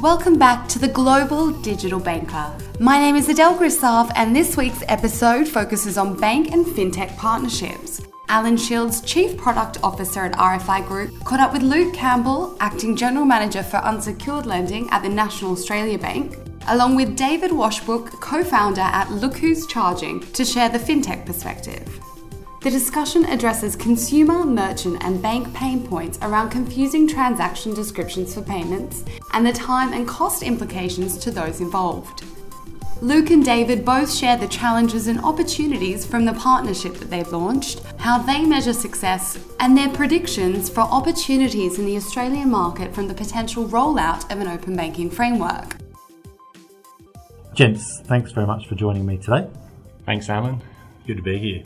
Welcome back to the Global Digital Banker. My name is Adele Grisaf, and this week's episode focuses on bank and fintech partnerships. Alan Shields, Chief Product Officer at RFI Group, caught up with Luke Campbell, Acting General Manager for Unsecured Lending at the National Australia Bank, along with David Washbrook, co founder at Look Who's Charging, to share the fintech perspective. The discussion addresses consumer, merchant, and bank pain points around confusing transaction descriptions for payments and the time and cost implications to those involved. Luke and David both share the challenges and opportunities from the partnership that they've launched, how they measure success, and their predictions for opportunities in the Australian market from the potential rollout of an open banking framework. Gents, thanks very much for joining me today. Thanks, Alan. Good to be here.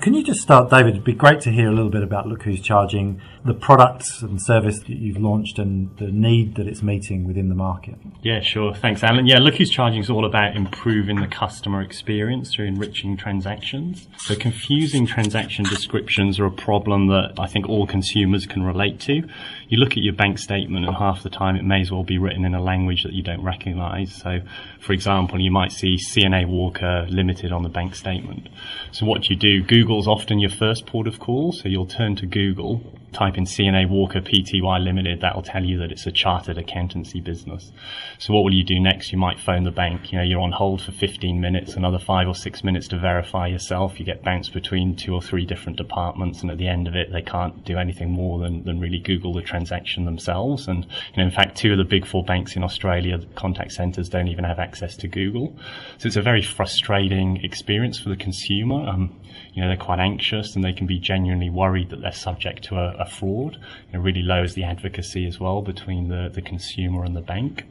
Can you just start, David? It'd be great to hear a little bit about Look Who's Charging, the products and service that you've launched, and the need that it's meeting within the market. Yeah, sure. Thanks, Alan. Yeah, Look Who's Charging is all about improving the customer experience through enriching transactions. So, confusing transaction descriptions are a problem that I think all consumers can relate to. You look at your bank statement, and half the time it may as well be written in a language that you don't recognize. So, for example, you might see CNA Walker Limited on the bank statement. So, what you do? Google's often your first port of call, so you'll turn to Google, type in CNA Walker Pty Limited, that'll tell you that it's a chartered accountancy business. So what will you do next? You might phone the bank. You know, you're on hold for 15 minutes, another five or six minutes to verify yourself. You get bounced between two or three different departments, and at the end of it, they can't do anything more than, than really Google the transaction themselves. And you know, in fact, two of the big four banks in Australia, the contact centers don't even have access to Google. So it's a very frustrating experience for the consumer. Um, you know, they're quite anxious and they can be genuinely worried that they're subject to a, a fraud. It really lowers the advocacy as well between the, the consumer and the bank.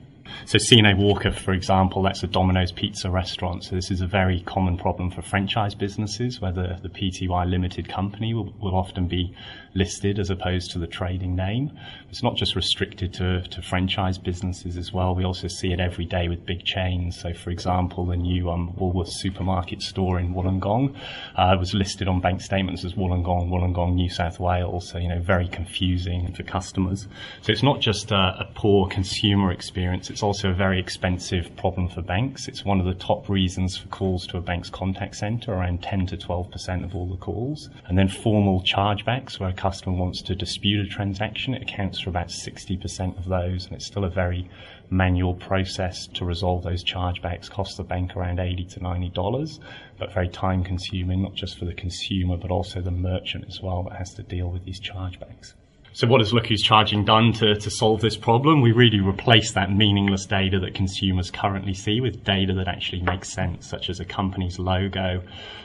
So CNA Walker, for example, that's a Domino's pizza restaurant. So this is a very common problem for franchise businesses where the, the PTY limited company will, will often be listed as opposed to the trading name. It's not just restricted to, to franchise businesses as well. We also see it every day with big chains. So, for example, the new um, Woolworths supermarket store in Wollongong uh, was listed on bank statements as Wollongong, Wollongong, New South Wales. So, you know, very confusing for customers. So it's not just a, a poor consumer experience, it's also a very expensive problem for banks. It's one of the top reasons for calls to a bank's contact centre, around 10 to 12% of all the calls. And then formal chargebacks where a customer wants to dispute a transaction, it accounts for about 60% of those, and it's still a very manual process to resolve those chargebacks. Costs the bank around 80 to 90 dollars, but very time consuming, not just for the consumer, but also the merchant as well that has to deal with these chargebacks. So what has Look Who's Charging done to, to solve this problem? We really replace that meaningless data that consumers currently see with data that actually makes sense, such as a company's logo,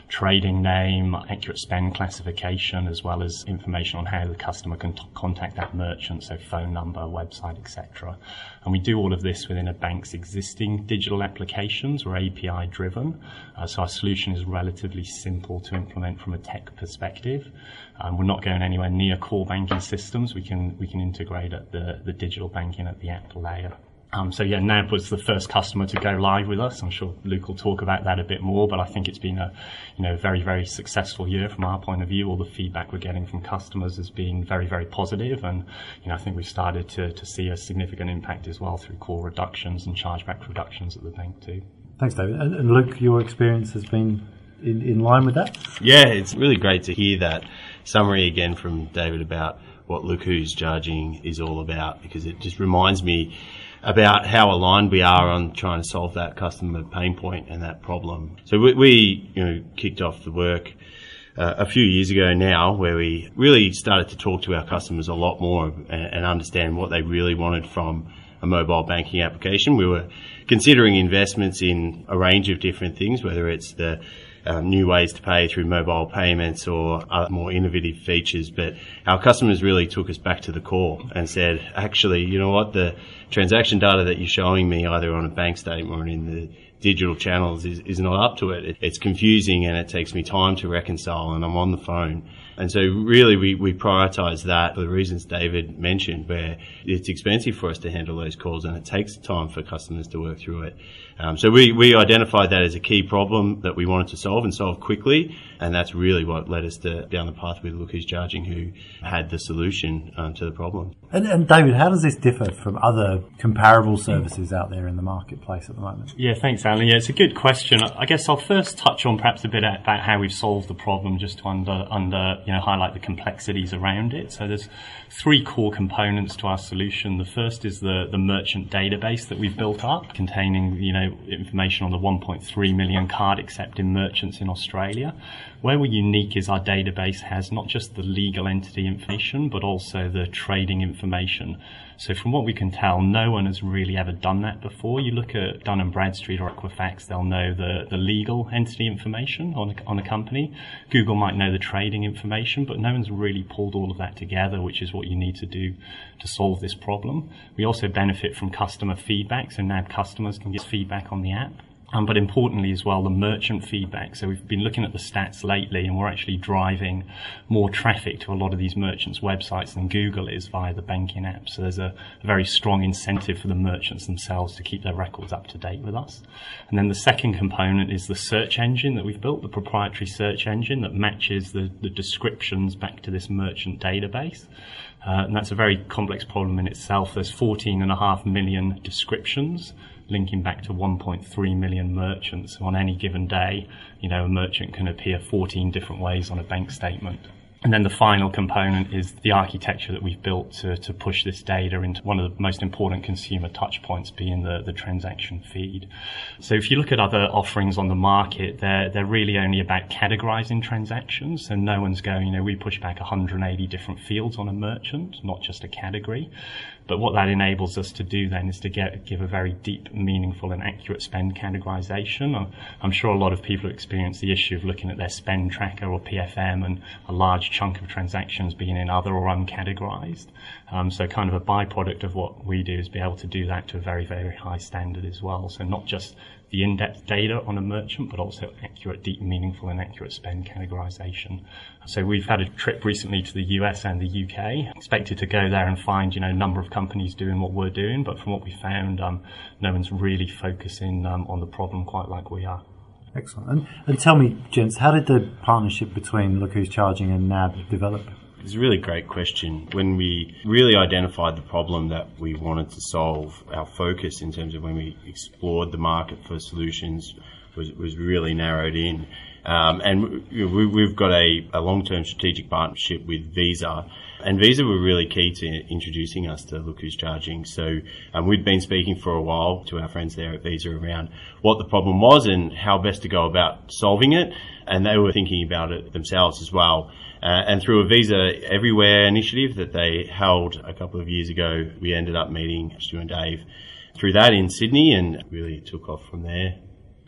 trading name, accurate spend classification, as well as information on how the customer can t- contact that merchant, so phone number, website, etc. And we do all of this within a bank's existing digital applications or API driven. Uh, so our solution is relatively simple to implement from a tech perspective. Um, we're not going anywhere near core banking systems. We can we can integrate at the, the digital banking at the app layer. Um, so yeah, NAB was the first customer to go live with us. I'm sure Luke will talk about that a bit more, but I think it's been a, you know, very, very successful year from our point of view. All the feedback we're getting from customers has been very, very positive, and you know, I think we've started to, to see a significant impact as well through core reductions and chargeback reductions at the bank too. Thanks, David. And, and Luke, your experience has been in, in line with that? Yeah, it's really great to hear that summary again from David about what Who's Charging is all about because it just reminds me about how aligned we are on trying to solve that customer pain point and that problem. So we, we you know, kicked off the work uh, a few years ago now where we really started to talk to our customers a lot more and, and understand what they really wanted from a mobile banking application. We were considering investments in a range of different things, whether it's the um, new ways to pay through mobile payments or other more innovative features. But our customers really took us back to the core and said, actually, you know what, the transaction data that you're showing me either on a bank statement or in the digital channels is, is not up to it. It's confusing and it takes me time to reconcile and I'm on the phone. And so really we, we prioritize that for the reasons David mentioned where it's expensive for us to handle those calls and it takes time for customers to work through it. Um, so we, we identified that as a key problem that we wanted to solve and solve quickly. And that's really what led us to, down the path with Look Who's Charging who had the solution um, to the problem. And, and, David, how does this differ from other comparable services out there in the marketplace at the moment? Yeah, thanks, Yeah, it's a good question. I guess I'll first touch on perhaps a bit about how we've solved the problem just to under, under you know, highlight the complexities around it. So there's three core components to our solution. The first is the, the merchant database that we've built up containing, you know, information on the 1.3 million card accepting merchants in Australia. Where we're unique is our database has not just the legal entity information, but also the trading information. So from what we can tell, no one has really ever done that before. You look at Dun & Bradstreet or Equifax, they'll know the, the legal entity information on a, on a company. Google might know the trading information, but no one's really pulled all of that together, which is what you need to do to solve this problem. We also benefit from customer feedback, so NAB customers can get feedback on the app. Um, but importantly as well, the merchant feedback. So we've been looking at the stats lately and we're actually driving more traffic to a lot of these merchants' websites than Google is via the banking app. So there's a, a very strong incentive for the merchants themselves to keep their records up to date with us. And then the second component is the search engine that we've built, the proprietary search engine that matches the, the descriptions back to this merchant database. Uh, and that's a very complex problem in itself. There's 14 and a half million descriptions linking back to 1.3 million merchants. On any given day, you know, a merchant can appear 14 different ways on a bank statement. And then the final component is the architecture that we've built to, to push this data into one of the most important consumer touch points being the, the transaction feed. So if you look at other offerings on the market, they're, they're really only about categorizing transactions. So no one's going, you know, we push back 180 different fields on a merchant, not just a category. But what that enables us to do then is to get, give a very deep, meaningful and accurate spend categorization. I'm sure a lot of people experience the issue of looking at their spend tracker or PFM and a large chunk of transactions being in other or uncategorized. Um, so kind of a byproduct of what we do is be able to do that to a very, very high standard as well. So not just the in-depth data on a merchant, but also accurate, deep, meaningful, and accurate spend categorization. So we've had a trip recently to the US and the UK. Expected to go there and find, you know, a number of companies doing what we're doing, but from what we found, um, no one's really focusing um, on the problem quite like we are. Excellent. And, and tell me, gents, how did the partnership between Look Who's Charging and NAB develop? It's a really great question. When we really identified the problem that we wanted to solve, our focus in terms of when we explored the market for solutions was, was really narrowed in. Um, and we, have got a, a long-term strategic partnership with Visa, and Visa were really key to introducing us to Look Who's Charging. So um, we'd been speaking for a while to our friends there at Visa around what the problem was and how best to go about solving it, and they were thinking about it themselves as well. Uh, and through a Visa Everywhere initiative that they held a couple of years ago, we ended up meeting Stu and Dave through that in Sydney and really took off from there.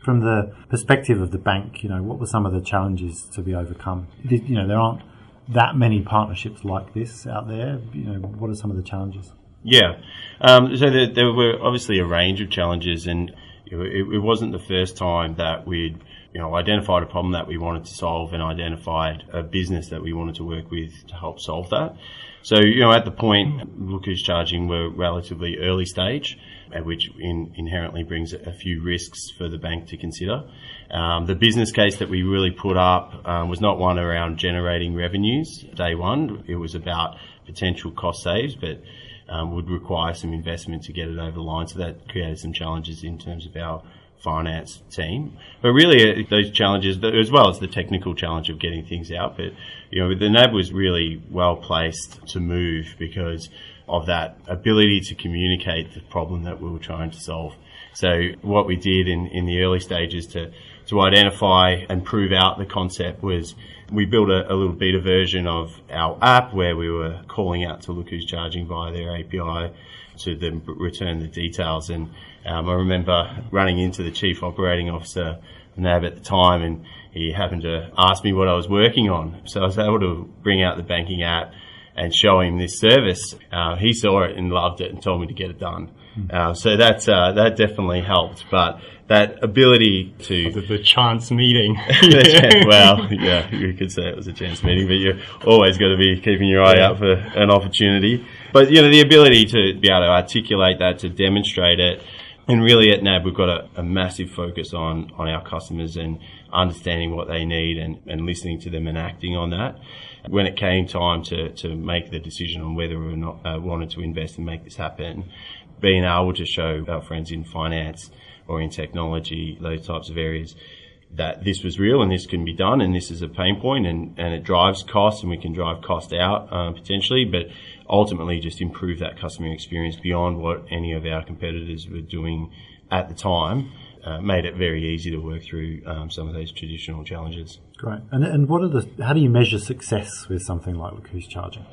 From the perspective of the bank, you know, what were some of the challenges to be overcome? You know, there aren't that many partnerships like this out there. You know, what are some of the challenges? Yeah, um, so there, there, were obviously a range of challenges, and it, it wasn't the first time that we'd you know, identified a problem that we wanted to solve and identified a business that we wanted to work with to help solve that. So, you know, at the point, Look Who's Charging were relatively early stage, which in, inherently brings a few risks for the bank to consider. Um, the business case that we really put up um, was not one around generating revenues day one. It was about potential cost saves, but um, would require some investment to get it over the line. So that created some challenges in terms of our finance team. But really, uh, those challenges, as well as the technical challenge of getting things out, but you know, the NAB was really well placed to move because of that ability to communicate the problem that we were trying to solve. So what we did in, in the early stages to, to identify and prove out the concept was we built a, a, little beta version of our app where we were calling out to look who's charging via their API to then return the details. And um, I remember running into the chief operating officer, NAB at the time, and he happened to ask me what I was working on. So I was able to bring out the banking app and show him this service. Uh, he saw it and loved it and told me to get it done. Mm. Uh, so that's uh, that definitely helped. But that ability to The, the chance meeting. well, yeah, you could say it was a chance meeting, but you're always got to be keeping your eye out for an opportunity. But you know, the ability to be able to articulate that, to demonstrate it, and really at NAB we've got a, a massive focus on on our customers and understanding what they need and, and listening to them and acting on that. When it came time to, to make the decision on whether or not uh, wanted to invest and make this happen, being able to show our friends in finance or in technology, those types of areas, that this was real and this can be done and this is a pain point and, and it drives cost and we can drive cost out um, potentially, but ultimately just improve that customer experience beyond what any of our competitors were doing at the time. Uh, made it very easy to work through um, some of those traditional challenges. Great. And and what are the how do you measure success with something like Who's Charging?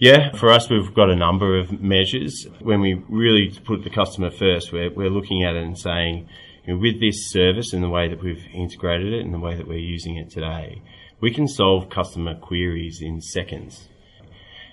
Yeah, for us, we've got a number of measures. When we really put the customer first, we're, we're looking at it and saying, you know, with this service and the way that we've integrated it and the way that we're using it today, we can solve customer queries in seconds.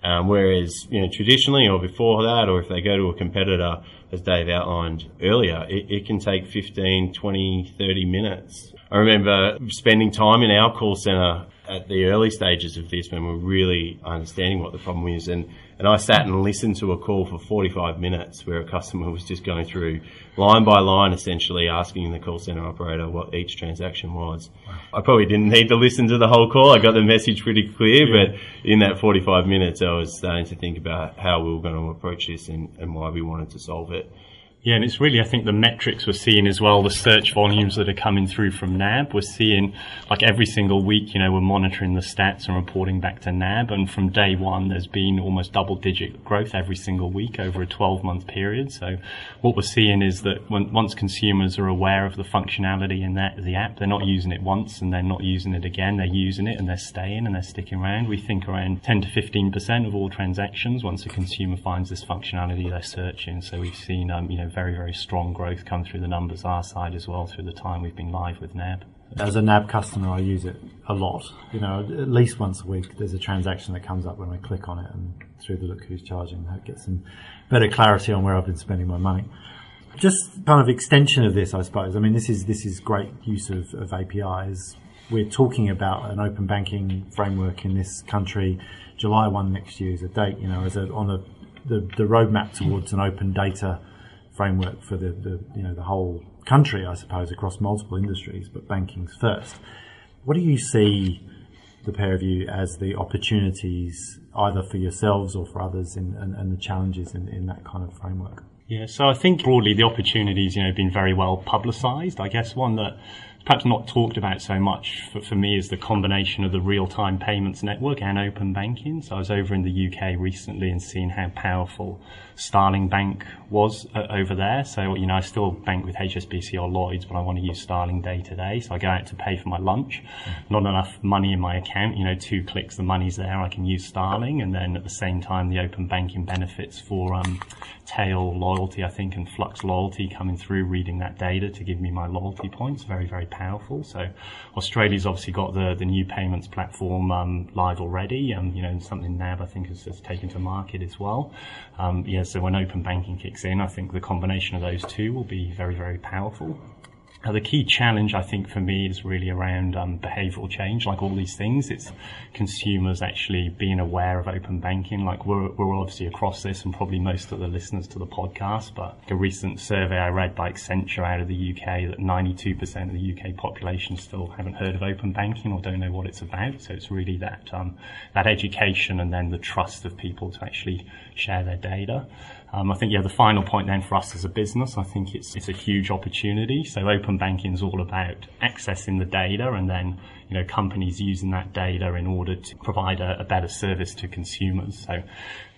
Um, whereas, you know, traditionally or before that, or if they go to a competitor, as Dave outlined earlier, it, it can take 15, 20, 30 minutes. I remember spending time in our call centre at the early stages of this when we are really understanding what the problem is. And, and I sat and listened to a call for 45 minutes where a customer was just going through line by line, essentially asking the call center operator what each transaction was. I probably didn't need to listen to the whole call. I got the message pretty clear, but in that 45 minutes, I was starting to think about how we were going to approach this and, and why we wanted to solve it it. Yeah, and it's really, I think, the metrics we're seeing as well, the search volumes that are coming through from NAB. We're seeing, like every single week, you know, we're monitoring the stats and reporting back to NAB. And from day one, there's been almost double digit growth every single week over a 12 month period. So what we're seeing is that when, once consumers are aware of the functionality in that, the app, they're not using it once and they're not using it again. They're using it and they're staying and they're sticking around. We think around 10 to 15% of all transactions, once a consumer finds this functionality, they're searching. So we've seen, um, you know, very, very strong growth come through the numbers our side as well through the time we've been live with NAB. As a NAB customer, I use it a lot. You know, at least once a week, there's a transaction that comes up when I click on it, and through the look who's charging, I get some better clarity on where I've been spending my money. Just kind of extension of this, I suppose. I mean, this is this is great use of, of APIs. We're talking about an open banking framework in this country. July one next year is a date. You know, as a, on a the, the roadmap towards an open data framework for the, the you know the whole country, I suppose, across multiple industries, but banking's first. What do you see the pair of you as the opportunities either for yourselves or for others in, and, the challenges in, in that kind of framework? Yeah, so I think broadly the opportunities, you know, have been very well publicised. I guess one that perhaps not talked about so much for, for me is the combination of the real-time payments network and open banking. So I was over in the UK recently and seeing how powerful Starling Bank was uh, over there. So, you know, I still bank with HSBC or Lloyds, but I want to use Starling day to day. So I go out to pay for my lunch. Not enough money in my account, you know, two clicks, the money's there. I can use Starling. And then at the same time, the open banking benefits for, um, tail loyalty, I think, and flux loyalty coming through, reading that data to give me my loyalty points. Very, very powerful. So Australia's obviously got the, the new payments platform, um, live already. And, you know, something NAB, I think, has, has taken to market as well. Um, yeah, so when open banking kicks in, I think the combination of those two will be very, very powerful. Now, the key challenge, I think, for me is really around um, behavioural change. Like all these things, it's consumers actually being aware of open banking. Like we're, we're obviously across this, and probably most of the listeners to the podcast. But a recent survey I read by Accenture out of the UK that 92% of the UK population still haven't heard of open banking or don't know what it's about. So it's really that um, that education and then the trust of people to actually share their data. Um, I think, yeah, the final point then for us as a business, I think it's, it's a huge opportunity. So open banking is all about accessing the data and then, you know, companies using that data in order to provide a, a better service to consumers. So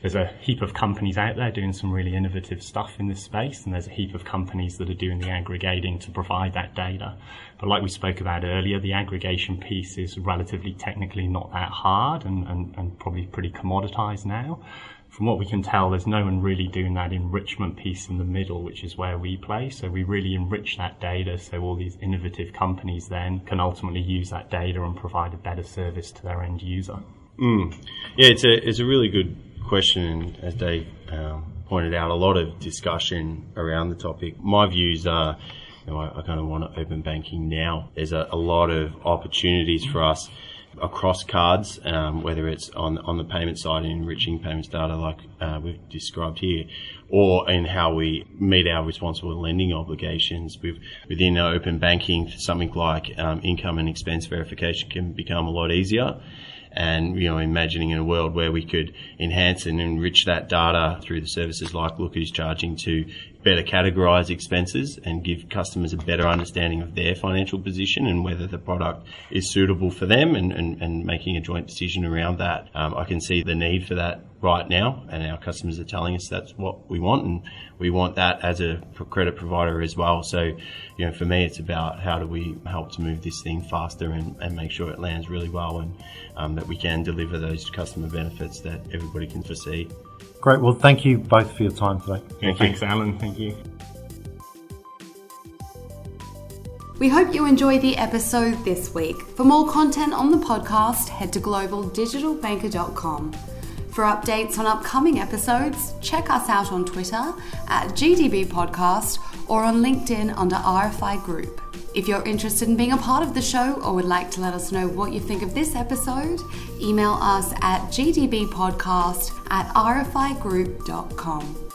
there's a heap of companies out there doing some really innovative stuff in this space, and there's a heap of companies that are doing the aggregating to provide that data. But like we spoke about earlier, the aggregation piece is relatively technically not that hard and, and, and probably pretty commoditized now from what we can tell, there's no one really doing that enrichment piece in the middle, which is where we play. So we really enrich that data so all these innovative companies then can ultimately use that data and provide a better service to their end user. Mm. Yeah, it's a, it's a really good question. And as Dave um, pointed out, a lot of discussion around the topic. My views are you know, I, I kind of want to open banking now. There's a, a lot of opportunities for us across cards, um, whether it's on on the payment side and enriching payments data like uh, we've described here, or in how we meet our responsible lending obligations. With, within open banking, something like um, income and expense verification can become a lot easier and you know imagining in a world where we could enhance and enrich that data through the services like Look Who's Charging to better categorize expenses and give customers a better understanding of their financial position and whether the product is suitable for them and, and, and making a joint decision around that. Um, I can see the need for that right now and our customers are telling us that's what we want and we want that as a credit provider as well. So, you know, for me, it's about how do we help to move this thing faster and, and make sure it lands really well and um, that we can deliver those customer benefits that everybody can foresee. Great. Well, thank you both for your time today. Yeah, thanks, Alan. Thank you. We hope you enjoyed the episode this week. For more content on the podcast, head to globaldigitalbanker.com. For updates on upcoming episodes, check us out on Twitter at GDB Podcast or on LinkedIn under RFI Group. If you're interested in being a part of the show or would like to let us know what you think of this episode, email us at gdbpodcast at rfigroup.com.